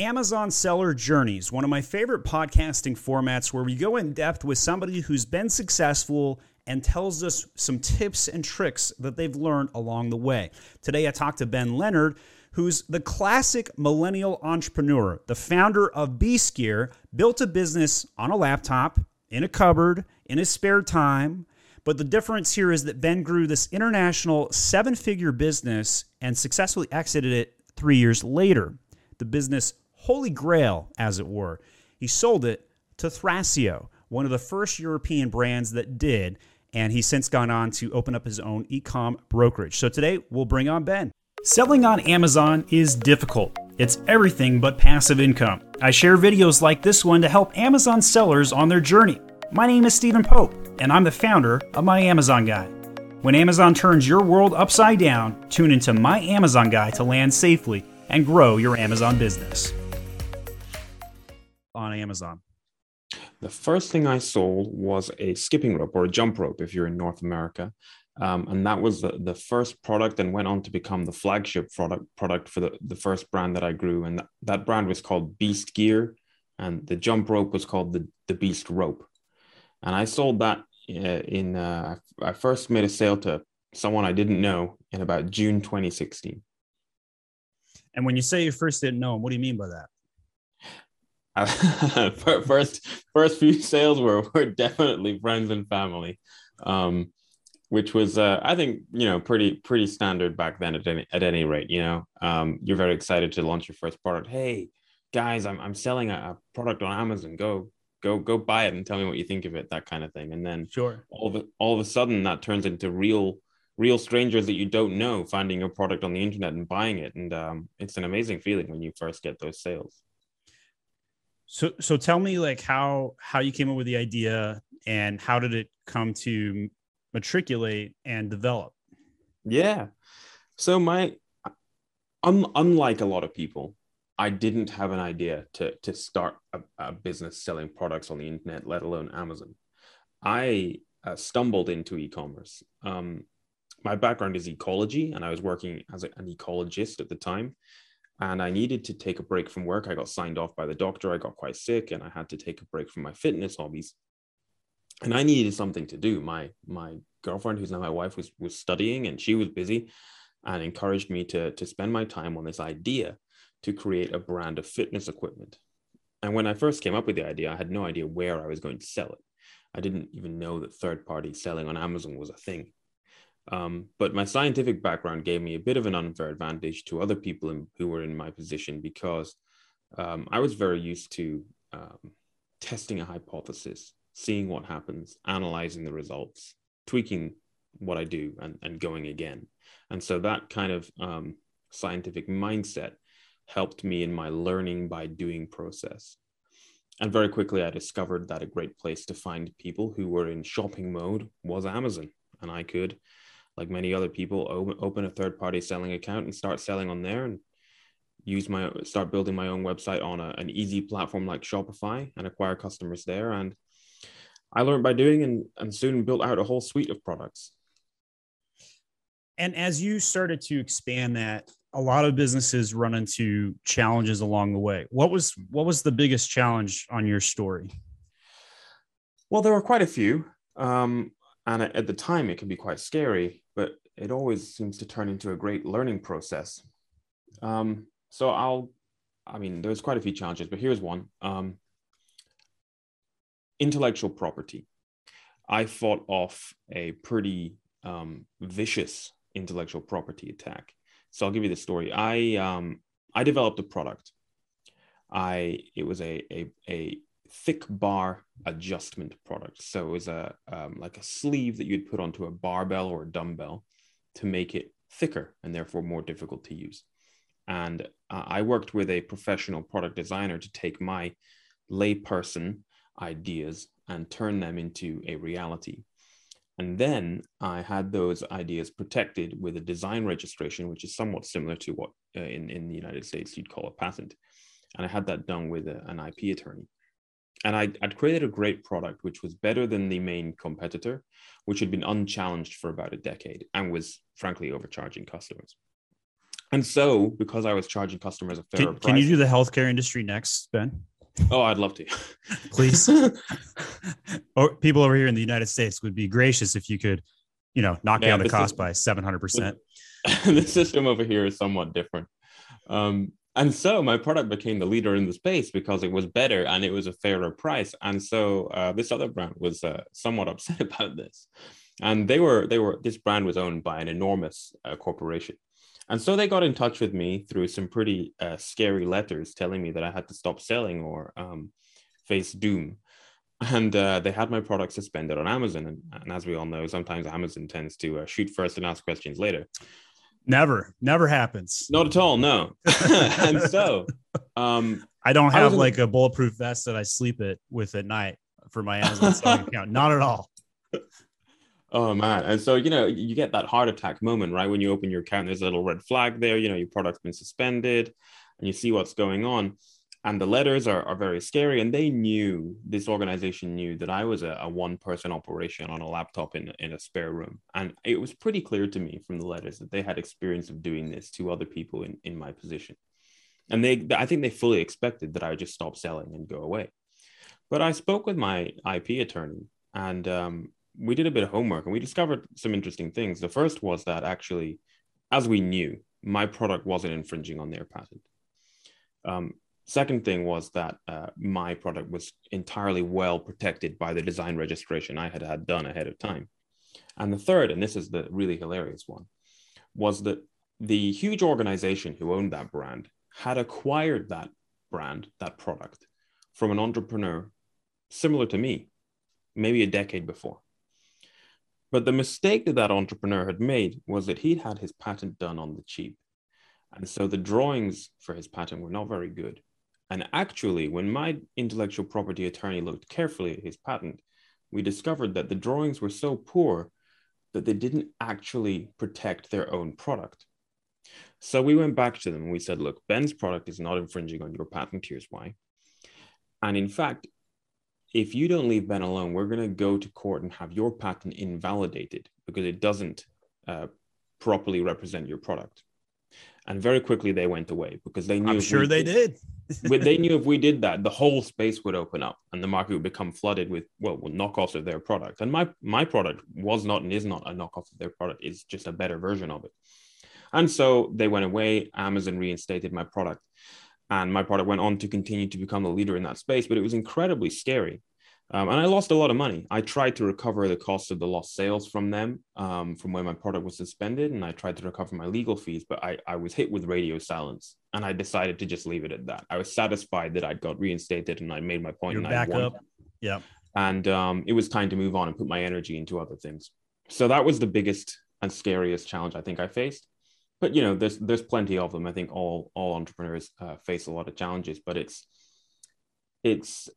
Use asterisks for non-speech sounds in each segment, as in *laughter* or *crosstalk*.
Amazon Seller Journeys, one of my favorite podcasting formats where we go in depth with somebody who's been successful and tells us some tips and tricks that they've learned along the way. Today, I talked to Ben Leonard, who's the classic millennial entrepreneur, the founder of Beast Gear, built a business on a laptop, in a cupboard, in his spare time. But the difference here is that Ben grew this international seven figure business and successfully exited it three years later. The business Holy Grail, as it were. He sold it to Thrasio, one of the first European brands that did, and he's since gone on to open up his own e-com brokerage. So today we'll bring on Ben. Selling on Amazon is difficult. It's everything but passive income. I share videos like this one to help Amazon sellers on their journey. My name is Stephen Pope, and I'm the founder of My Amazon Guy. When Amazon turns your world upside down, tune into My Amazon Guy to land safely and grow your Amazon business. On Amazon. The first thing I sold was a skipping rope or a jump rope if you're in North America. Um, and that was the, the first product and went on to become the flagship product product for the, the first brand that I grew. And that, that brand was called Beast Gear. And the jump rope was called the, the Beast Rope. And I sold that uh, in, uh, I first made a sale to someone I didn't know in about June 2016. And when you say you first didn't know him, what do you mean by that? *laughs* first first few sales were, were definitely friends and family um, which was uh, i think you know pretty pretty standard back then at any, at any rate you know? Um, you're very excited to launch your first product. Hey guys i'm, I'm selling a, a, product on amazon. Go go go buy it and tell me what you think of it that kind of thing. And then sure. all of, a, all of a sudden that turns into real real strangers that you don't know finding your product on the internet and buying it. And um, it's an amazing feeling when you first get those sales so so tell me like how how you came up with the idea and how did it come to matriculate and develop? Yeah. So my un, unlike a lot of people, I didn't have an idea to to start a, a business selling products on the internet, let alone Amazon. I uh, stumbled into e-commerce. Um, my background is ecology, and I was working as a, an ecologist at the time and I needed to take a break from work. I got signed off by the doctor. I got quite sick and I had to take a break from my fitness hobbies. And I needed something to do. My my girlfriend, who's now my wife, was was studying and she was busy and encouraged me to, to spend my time on this idea to create a brand of fitness equipment. And when I first came up with the idea, I had no idea where I was going to sell it. I didn't even know that third party selling on Amazon was a thing. Um, but my scientific background gave me a bit of an unfair advantage to other people in, who were in my position because um, I was very used to um, testing a hypothesis, seeing what happens, analyzing the results, tweaking what I do, and, and going again. And so that kind of um, scientific mindset helped me in my learning by doing process. And very quickly, I discovered that a great place to find people who were in shopping mode was Amazon. And I could like many other people, open a third party selling account and start selling on there and use my start building my own website on a, an easy platform like Shopify and acquire customers there. And I learned by doing and, and soon built out a whole suite of products. And as you started to expand that, a lot of businesses run into challenges along the way. What was what was the biggest challenge on your story? Well, there were quite a few. Um, and at the time, it can be quite scary, but it always seems to turn into a great learning process. Um, so I'll, I mean, there's quite a few challenges, but here's one um, intellectual property. I fought off a pretty um, vicious intellectual property attack. So I'll give you the story. I um, I developed a product. I it was a a, a thick bar adjustment product. So it was a um, like a sleeve that you'd put onto a barbell or a dumbbell to make it thicker and therefore more difficult to use. And uh, I worked with a professional product designer to take my layperson ideas and turn them into a reality. And then I had those ideas protected with a design registration, which is somewhat similar to what uh, in, in the United States you'd call a patent. And I had that done with a, an IP attorney and I, would created a great product which was better than the main competitor, which had been unchallenged for about a decade and was frankly overcharging customers. And so, because I was charging customers a fair Can, price, can you do the healthcare industry next, Ben? Oh, I'd love to. *laughs* *laughs* Please. or people over here in the United States would be gracious if you could, you know, knock Yeah, down the cost is- by 700%. *laughs* the system over here is somewhat different. Um, and so my product became the leader in the space because it was better and it was a fairer price. And so uh, this other brand was uh, somewhat *laughs* upset about this. And they were they were this brand was owned by an enormous uh, corporation. And so they got in touch with me through some pretty uh, scary letters telling me that I had to stop selling or um, face doom. And uh, they had my product suspended on Amazon. And, and as we all know, sometimes Amazon tends to uh, shoot first and ask questions later. Never, never happens. Not at all, no. *laughs* and so, um, I don't have the- like a bulletproof vest that I sleep it with at night for my Amazon account. *laughs* Not at all. oh man, and so you know, you get that heart attack moment, right? When you open your account, there's a little red flag there. You know, your product's been suspended, and you see what's going on. And the letters are, are very scary. And they knew this organization knew that I was a, a one person operation on a laptop in, in a spare room. And it was pretty clear to me from the letters that they had experience of doing this to other people in, in my position. And they, I think they fully expected that I would just stop selling and go away. But I spoke with my IP attorney and um, we did a bit of homework and we discovered some interesting things. The first was that actually, as we knew, my product wasn't infringing on their patent. Um, second thing was that uh, my product was entirely well protected by the design registration I had had done ahead of time. And the third, and this is the really hilarious one, was that the huge organization who owned that brand had acquired that brand, that product, from an entrepreneur similar to me, maybe a decade before. But the mistake that that entrepreneur had made was that he'd had his patent done on the cheap. And so the drawings for his patent were not very good. And actually, when my intellectual property attorney looked carefully at his patent, we discovered that the drawings were so poor that they didn't actually protect their own product. So we went back to them and we said, look, Ben's product is not infringing on your patent. Here's why. And in fact, if you don't leave Ben alone, we're going to go to court and have your patent invalidated because it doesn't uh, properly represent your product. And very quickly they went away because they knew. I'm sure we they did. they *laughs* knew if we did that, the whole space would open up and the market would become flooded with well, well knockoffs of their product. And my my product was not and is not a knockoff of their product. It's just a better version of it. And so they went away. Amazon reinstated my product, and my product went on to continue to become the leader in that space. But it was incredibly scary. Um, and I lost a lot of money. I tried to recover the cost of the lost sales from them, um, from when my product was suspended, and I tried to recover my legal fees, but I, I was hit with radio silence, and I decided to just leave it at that. I was satisfied that I'd got reinstated, and I made my point, You're and I back won. up. Yeah. And um, it was time to move on and put my energy into other things. So that was the biggest and scariest challenge I think I faced. But you know, there's there's plenty of them. I think all all entrepreneurs uh, face a lot of challenges, but it's it's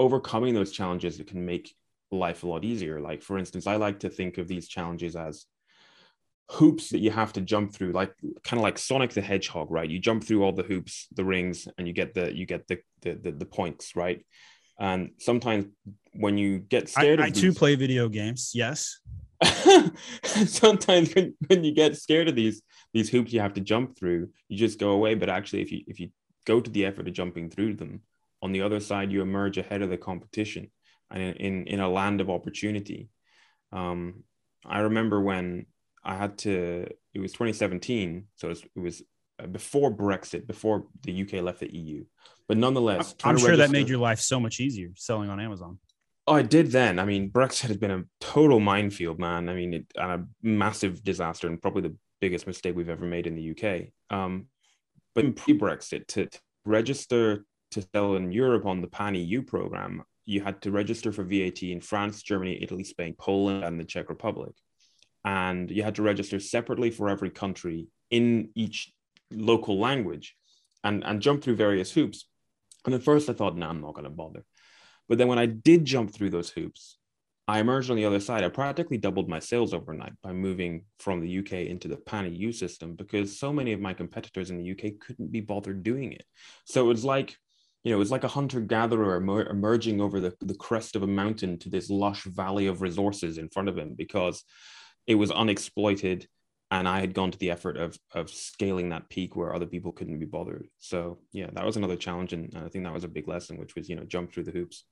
overcoming those challenges that can make life a lot easier. Like, for instance, I like to think of these challenges as hoops that you have to jump through, like kind of like Sonic the Hedgehog, right? You jump through all the hoops, the rings, and you get the you get the the, the, the points, right? And sometimes when you get scared, I of too these, play video games. Yes. *laughs* sometimes when, when you get scared of these these hoops you have to jump through, you just go away. But actually, if you if you go to the effort of jumping through them, on the other side you emerge ahead of the competition and in in, a land of opportunity um, i remember when i had to it was 2017 so it was, it was uh, before brexit before the uk left the eu but nonetheless I'm sure that made your life so much easier selling on Amazon. Oh, it did then. I mean, Brexit has been a total minefield, man. I mean, it, and a massive disaster, and probably the biggest mistake we've ever made in the UK. Um, but pre-Brexit, to, to register to sell in Europe on the Pan EU program, you had to register for VAT in France, Germany, Italy, Spain, Poland, and the Czech Republic, and you had to register separately for every country in each local language, and and jump through various hoops. And at first, I thought, no, I'm not going to bother. But then when I did jump through those hoops, I emerged on the other side. I practically doubled my sales overnight by moving from the UK into the Pan EU system because so many of my competitors in the UK couldn't be bothered doing it. So it was like, you know, it was like a hunter gatherer emer- emerging over the, the crest of a mountain to this lush valley of resources in front of him because it was unexploited and I had gone to the effort of of scaling that peak where other people couldn't be bothered. So yeah, that was another challenge, and I think that was a big lesson, which was you know jump through the hoops.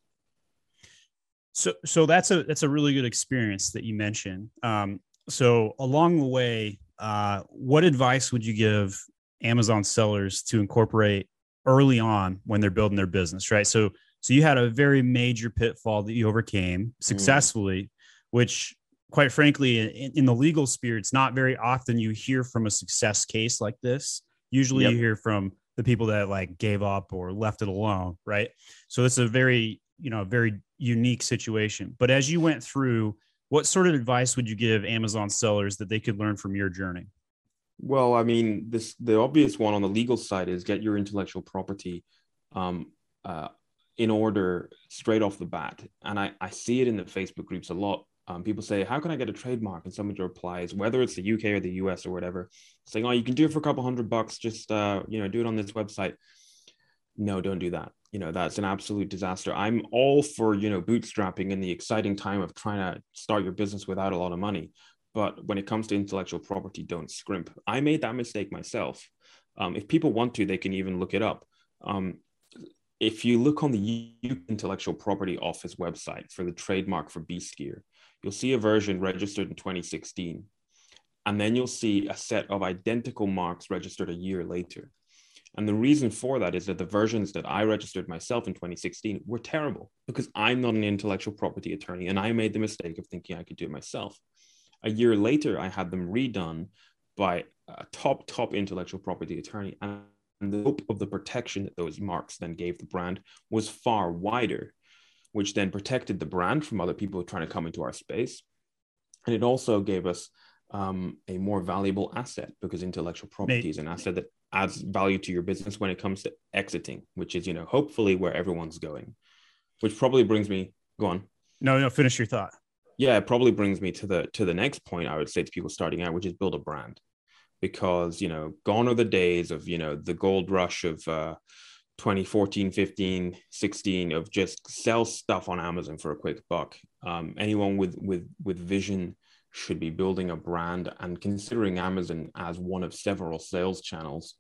So so that's a that's a really good experience that you mentioned. Um, so along the way, uh, what advice would you give Amazon sellers to incorporate early on when they're building their business? Right. So so you had a very major pitfall that you overcame mm. successfully, mm. which quite frankly, in, in, the legal sphere, it's not very often you hear from a success case like this. Usually yep. you hear from the people that like gave up or left it alone, right? So it's a very, you know, very unique situation. But as you went through, what sort of advice would you give Amazon sellers that they could learn from your journey? Well, I mean, this the obvious one on the legal side is get your intellectual property um, uh, in order straight off the bat. And I, I see it in the Facebook groups a lot um, people say, "How can I get a trademark?" And someone replies, whether it's the UK or the US or whatever, saying, "Oh, you can do it for a couple hundred bucks. Just uh, you know, do it on this website." No, don't do that. You know, that's an absolute disaster. I'm all for you know bootstrapping in the exciting time of trying to start your business without a lot of money. But when it comes to intellectual property, don't scrimp. I made that mistake myself. Um, if people want to, they can even look it up. Um, if you look on the UK intellectual property office website for the trademark for beast gear, you'll see a version registered in 2016. And then you'll see a set of identical marks registered a year later. And the reason for that is that the versions that I registered myself in 2016 were terrible because I'm not an intellectual property attorney and I made the mistake of thinking I could do it myself. A year later, I had them redone by a top, top intellectual property attorney. And the scope of the protection that those marks then gave the brand was far wider which then protected the brand from other people trying to come into our space. And it also gave us um, a more valuable asset because intellectual property is an asset that adds value to your business when it comes to exiting, which is, you know, hopefully where everyone's going, which probably brings me, go on. No, no, finish your thought. Yeah, it probably brings me to the to the next point I would say to people starting out, which is build a brand. Because, you know, gone are the days of, you know, the gold rush of uh, 2014 15 16 of just sell stuff on amazon for a quick buck um, anyone with with with vision should be building a brand and considering amazon as one of several sales channels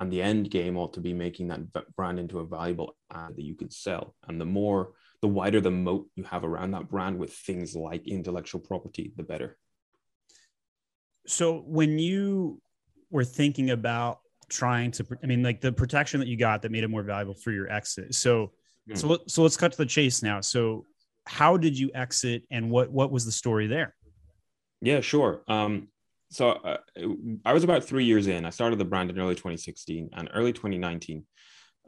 and the end game ought to be making that brand into a valuable ad that you can sell and the more the wider the moat you have around that brand with things like intellectual property the better. So when you were thinking about trying to i mean like the protection that you got that made it more valuable for your exit. So mm. so so let's cut to the chase now. So how did you exit and what what was the story there? Yeah sure. Um so uh, i was about three years in. I started the brand in early 2016 and early 2019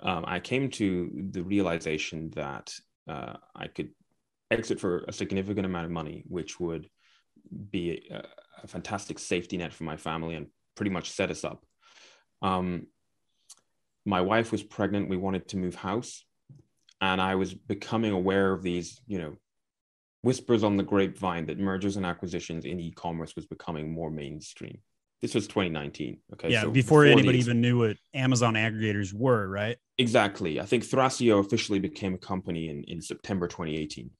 um, i came to the realization that uh, i could exit for a significant amount of money which would be a, a fantastic safety net for my family and pretty much set us up um, my wife was pregnant. We wanted to move house. And I was becoming aware of these, you know, whispers on the grapevine that mergers and acquisitions in e-commerce was becoming more mainstream. This was 2019. Okay. Yeah, so before, before anybody these, even knew what Amazon aggregators were, right? Exactly. I think Thrasio officially became a company in, in September 2018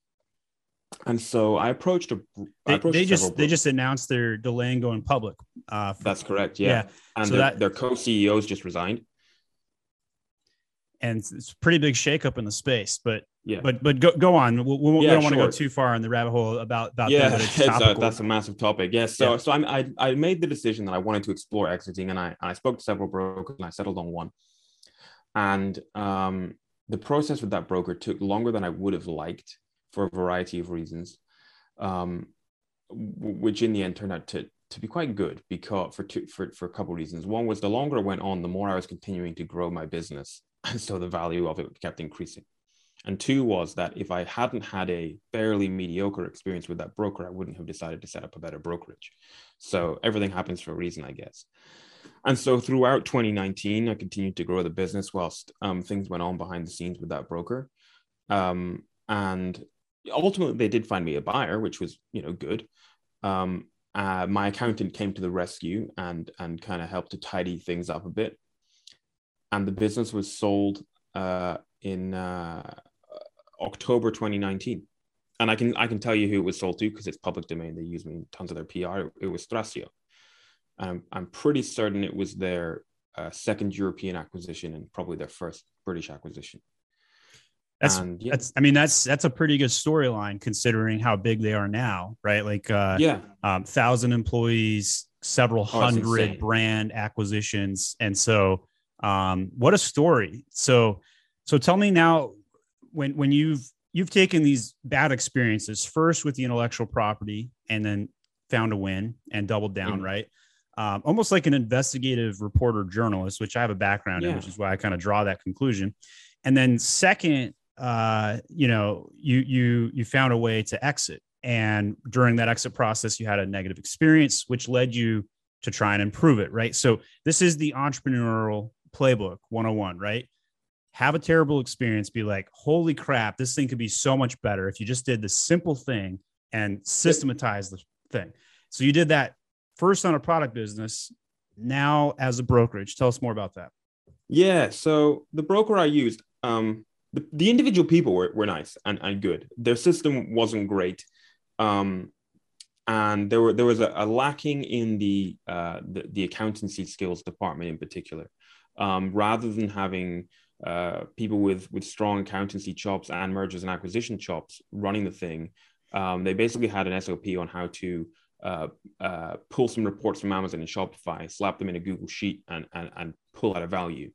and so I approached a. I approached they, just they just announced they're delaying going public. Uh, for, That's correct. Yeah, yeah. and so their, that, their co-CEOs just resigned. And it's a pretty big shakeup in the space, but yeah, but but go, go on. We, we, yeah, don't want to go too far in the rabbit hole about about yeah, them, *laughs* it's a, that's a massive topic. Yes, so yeah. so I'm, I I made the decision that I wanted to explore exiting, and I I spoke to several brokers, and I settled on one. And um, the process with that broker took longer than I would have liked for a variety of reasons, um, which in the end turned out to to be quite good because for two, for for a couple of reasons. One was the longer it went on, the more I was continuing to grow my business, and *laughs* so the value of it kept increasing. And two was that if I hadn't had a fairly mediocre experience with that broker, I wouldn't have decided to set up a better brokerage. So everything happens for a reason, I guess. And so throughout 2019, I continued to grow the business whilst um, things went on behind the scenes with that broker. Um, and ultimately they did find me a buyer, which was you know good. Um, uh, my accountant came to the rescue and and kind of helped to tidy things up a bit, and the business was sold uh, in uh, October 2019. And I can I can tell you who it was sold to because it's public domain. They use me in tons of their PR. It was Thrasio. I'm, I'm pretty certain it was their uh, second European acquisition and probably their first British acquisition. That's and, yeah. that's I mean that's that's a pretty good storyline considering how big they are now, right? Like uh yeah, um, thousand employees, several oh, hundred brand acquisitions, and so um, what a story. So so tell me now when when you've you've taken these bad experiences first with the intellectual property and then found a win and doubled down, mm-hmm. right? Um, almost like an investigative reporter journalist, which I have a background yeah. in, which is why I kind of draw that conclusion. And then second, uh, you know, you you you found a way to exit, and during that exit process, you had a negative experience, which led you to try and improve it, right? So this is the entrepreneurial playbook 101, right? Have a terrible experience, be like, holy crap, this thing could be so much better if you just did the simple thing and systematize the thing. So you did that first on a product business, now as a brokerage. Tell us more about that. Yeah. So the broker I used, um, the, the individual people were, were nice and, and good. Their system wasn't great. Um, and there were there was a, a lacking in the, uh, the, the accountancy skills department in particular. Um, rather than having uh, people with with strong accountancy chops and mergers and acquisition chops running the thing, um, they basically had an SOP on how to uh, uh, pull some reports from Amazon and Shopify, slap them in a Google Sheet, and and, and pull out a value.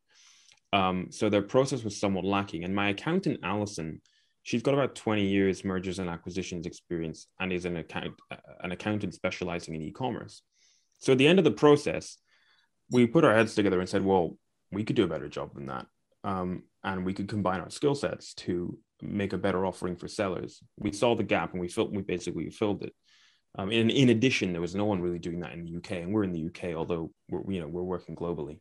Um, so their process was somewhat lacking. And my accountant, Allison, she's got about 20 years mergers and acquisitions experience and is an account an accountant specializing in e-commerce. So at the end of the process, we put our heads together and said, well, we could do a better job than that. Um, and we could combine our skill sets to make a better offering for sellers. We saw the gap and we filled we basically filled it. Um, in, in addition, there was no one really doing that in the UK, and we're in the UK, although we're you know we're working globally.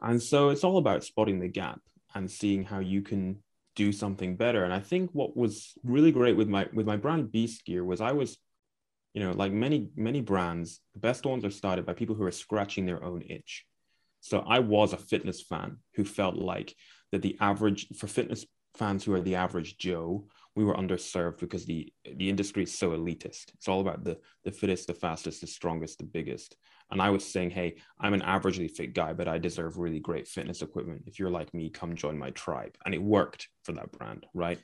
And so it's all about spotting the gap and seeing how you can do something better. And I think what was really great with my with my brand Beast Gear was I was, you know, like many many brands, the best ones are started by people who are scratching their own itch. So I was a fitness fan who felt like that the average for fitness fans who are the average Joe we were underserved because the the industry is so elitist. It's all about the the fittest, the fastest, the strongest, the biggest. And I was saying, hey, I'm an averagely fit guy, but I deserve really great fitness equipment. If you're like me, come join my tribe. And it worked for that brand, right?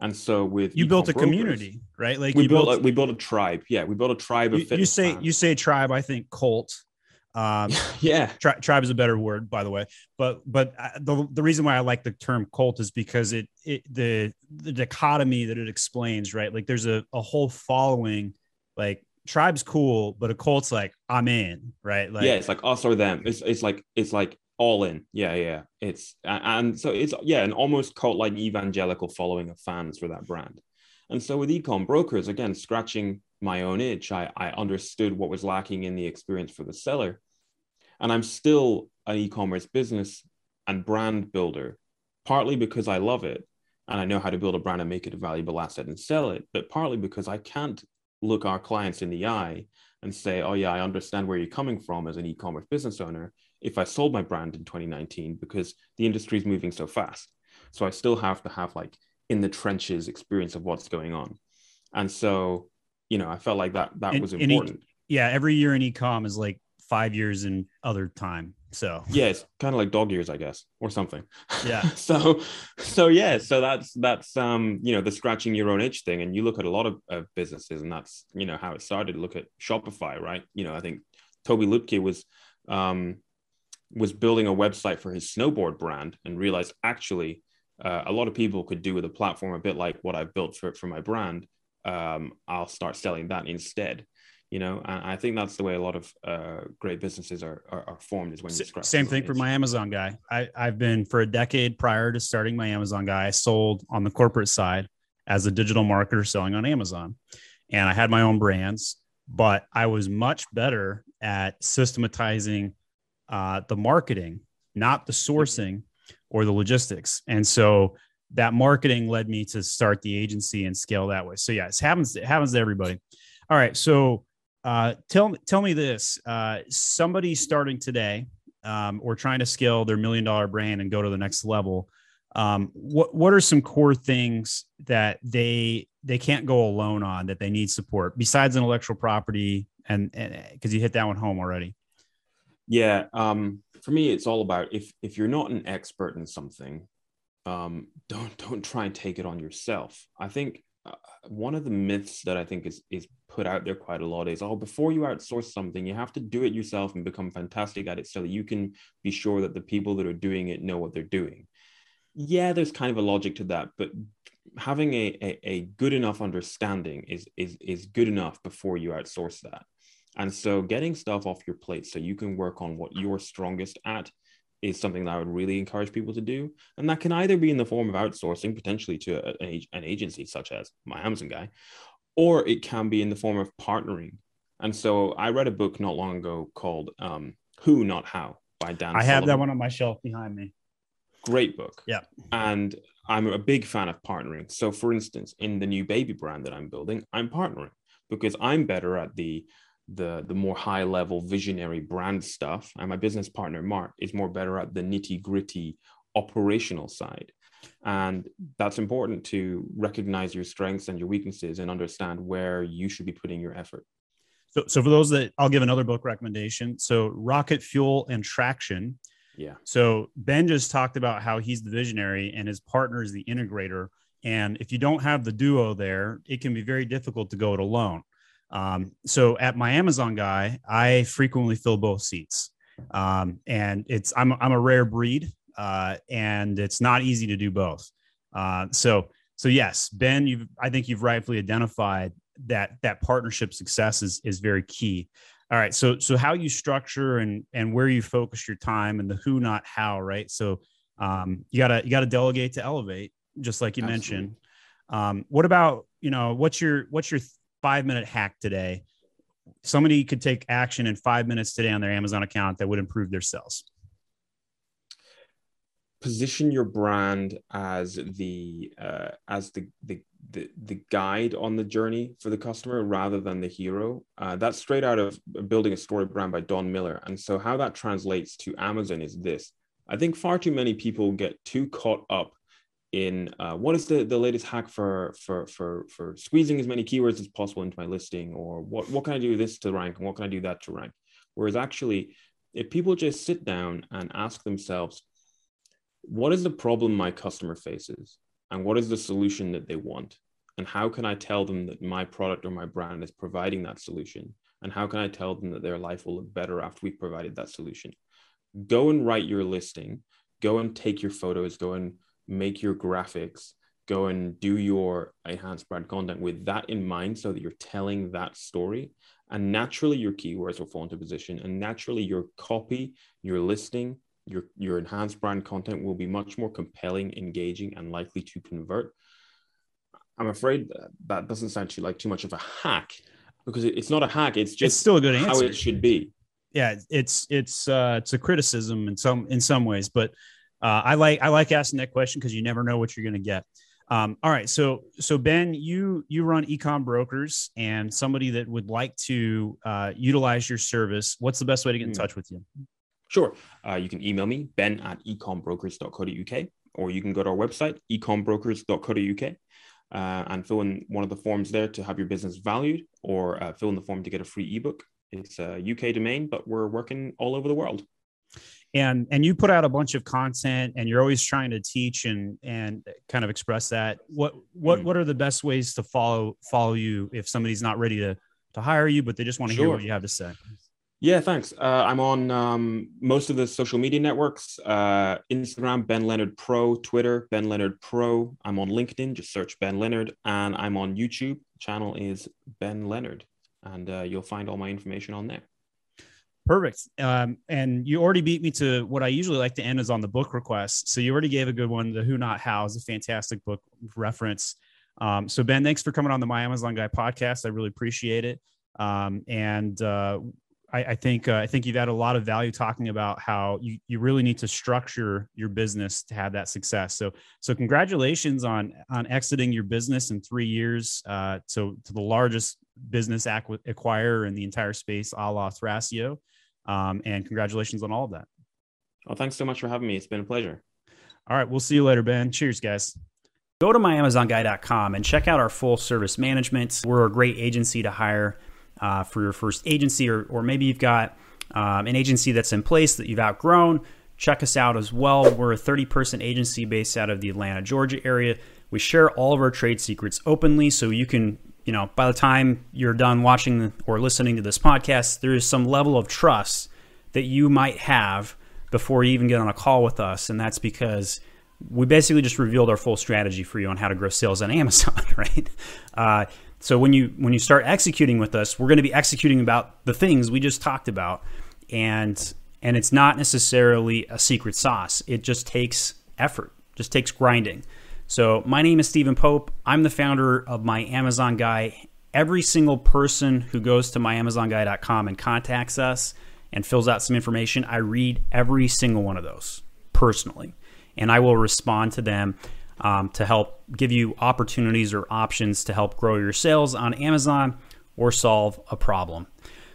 And so with you built a brokers, community, right? Like we built, built a, we built a tribe. Yeah, we built a tribe of you, you say fans. you say tribe. I think cult um, *laughs* yeah, tri- tribe is a better word, by the way. But but uh, the the reason why I like the term cult is because it it the the dichotomy that it explains, right? Like there's a a whole following, like tribe's cool, but a cult's like I'm in, right? Like yeah, it's like us or them. It's it's like it's like all in. Yeah, yeah. It's and so it's yeah, an almost cult like evangelical following of fans for that brand. And so with ecom brokers, again, scratching my own itch, I, I understood what was lacking in the experience for the seller. And I'm still an e commerce business and brand builder, partly because I love it and I know how to build a brand and make it a valuable asset and sell it, but partly because I can't look our clients in the eye and say, oh, yeah, I understand where you're coming from as an e commerce business owner if I sold my brand in 2019 because the industry is moving so fast. So I still have to have like in the trenches experience of what's going on. And so, you know, I felt like that that was important. E- yeah, every year in ecom is like five years in other time. So yeah, it's kind of like dog years, I guess, or something. Yeah. *laughs* so so yeah, so that's that's um you know the scratching your own itch thing, and you look at a lot of, of businesses, and that's you know how it started. Look at Shopify, right? You know, I think Tobi Lütke was um was building a website for his snowboard brand and realized actually uh, a lot of people could do with a platform a bit like what I've built for, for my brand. Um, I'll start selling that instead. You know, and I think that's the way a lot of uh, great businesses are, are, are formed is when you scratch. Same thing for my Amazon guy. I, I've been for a decade prior to starting my Amazon guy. I sold on the corporate side as a digital marketer selling on Amazon, and I had my own brands. But I was much better at systematizing uh, the marketing, not the sourcing or the logistics. And so that marketing led me to start the agency and scale that way. So yeah, it happens. It happens to everybody. All right. So uh, tell tell me this: uh, somebody starting today um, or trying to scale their million dollar brand and go to the next level. Um, what what are some core things that they they can't go alone on that they need support besides intellectual property and because you hit that one home already. Yeah, um, for me, it's all about if if you're not an expert in something, um, don't don't try and take it on yourself. I think uh, one of the myths that I think is is put out there quite a lot is oh before you outsource something you have to do it yourself and become fantastic at it so that you can be sure that the people that are doing it know what they're doing. Yeah, there's kind of a logic to that, but having a, a, a good enough understanding is is is good enough before you outsource that. And so getting stuff off your plate so you can work on what you're strongest at is something that I would really encourage people to do. And that can either be in the form of outsourcing, potentially to a, an agency such as my Amazon guy, or it can be in the form of partnering. And so I read a book not long ago called um, Who Not How by Dan. I have that one on my shelf behind me. Great book. Yeah. And I'm a big fan of partnering. So, for instance, in the new baby brand that I'm building, I'm partnering because I'm better at the the the more high level visionary brand stuff. And my business partner mark is more better at the nitty gritty operational side. And that's important to recognize your strengths and your weaknesses and understand where you should be putting your effort. So, so for those that i'll give another book recommendation. So rocket fuel and traction. Yeah. So ben just talked about how he's the visionary and his partner is the integrator. And if you don't have the duo there it can be very difficult to go it alone um, so at my Amazon guy, I frequently fill both seats. Um, and it's I'm I'm a rare breed, uh, and it's not easy to do both. Uh, so so yes, Ben, you've I think you've rightfully identified that that partnership success is is very key. All right, so so how you structure and and where you focus your time and the who not how, right? So um, you gotta you gotta delegate to elevate, just like you Absolutely. mentioned. Um, what about you know what's your what's your five minute hack today somebody could take action in five minutes today on their amazon account that would improve their sales position your brand as the uh, as the, the the the guide on the journey for the customer rather than the hero. Uh, that's straight out of building a story brand by Don Miller. And so how that translates to Amazon is this: I think far too many people get too caught up in uh, what is the, the latest hack for, for, for, for squeezing as many keywords as possible into my listing, or what, what can I do this to rank and what can I do that to rank? Whereas actually, if people just sit down and ask themselves, what is the problem my customer faces? And what is the solution that they want? And how can I tell them that my product or my brand is providing that solution? And how can I tell them that their life will look better after we've provided that solution? Go and write your listing, go and take your photos, go and make your graphics, go and do your enhanced brand content with that in mind so that you're telling that story. And naturally, your keywords will fall into position, and naturally, your copy, your listing, your, your enhanced brand content will be much more compelling, engaging, and likely to convert. I'm afraid that doesn't sound too like too much of a hack because it's not a hack. It's just it's still a good answer. how it should be. Yeah, it's it's uh, it's a criticism in some in some ways, but uh, I like I like asking that question because you never know what you're going to get. Um, all right, so so Ben, you you run ecom brokers, and somebody that would like to uh, utilize your service, what's the best way to get in hmm. touch with you? Sure, uh, you can email me ben at ecombrokers.co.uk, or you can go to our website ecombrokers.co.uk. Uh, and fill in one of the forms there to have your business valued, or uh, fill in the form to get a free ebook. It's a UK domain, but we're working all over the world and and you put out a bunch of content and you're always trying to teach and and kind of express that. What what mm. what are the best ways to follow follow you if somebody's not ready to to hire you but they just want to sure. hear what you have to say? Yeah thanks. Uh, i'm on um, most of the social media networks uh, instagram ben leonard pro twitter ben leonard pro. I'm on linkedin just search ben leonard and i'm on youtube. Channel is ben leonard and uh, you'll find all my information on there Perfect. Um, and you already beat me to what I usually like to end is on the book request. So you already gave a good one. The Who Not How is a fantastic book reference. Um, so Ben, thanks for coming on the My Amazon Guy podcast. I really appreciate it. Um, and uh, I, I, think uh, I think you've had a lot of value talking about how you, you really need to structure your business to have that success. So so congratulations on on exiting your business in three years. Uh, so to the largest business acqu- acquirer in the entire space, a la Thrasio. Um, and congratulations on all of that. Well, thanks so much for having me. It's been a pleasure. All right. We'll see you later, Ben. Cheers, guys. Go to myamazonguy.com and check out our full service management. We're a great agency to hire uh, for your first agency, or, or maybe you've got um, an agency that's in place that you've outgrown, check us out as well. We're a 30 person agency based out of the Atlanta, Georgia area. We share all of our trade secrets openly so you can, you know, by the time you're done watching or listening to this podcast, there is some level of trust that you might have before you even get on a call with us. And that's because we basically just revealed our full strategy for you on how to grow sales on *laughs* Amazon, right? Uh, so when you when you start executing with us, we're going to be executing about the things we just talked about, and and it's not necessarily a secret sauce. It just takes effort, just takes grinding. So my name is Stephen Pope. I'm the founder of My Amazon Guy. Every single person who goes to myamazonguy.com and contacts us and fills out some information, I read every single one of those personally, and I will respond to them um, to help give you opportunities or options to help grow your sales on Amazon or solve a problem.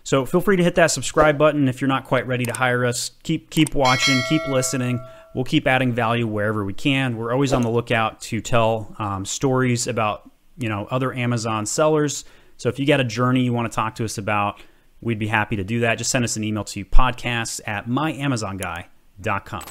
So feel free to hit that subscribe button if you're not quite ready to hire us. Keep keep watching, keep listening. We'll keep adding value wherever we can. We're always on the lookout to tell um, stories about you know other Amazon sellers. So if you got a journey you want to talk to us about, we'd be happy to do that. Just send us an email to podcasts at myamazonguy.com.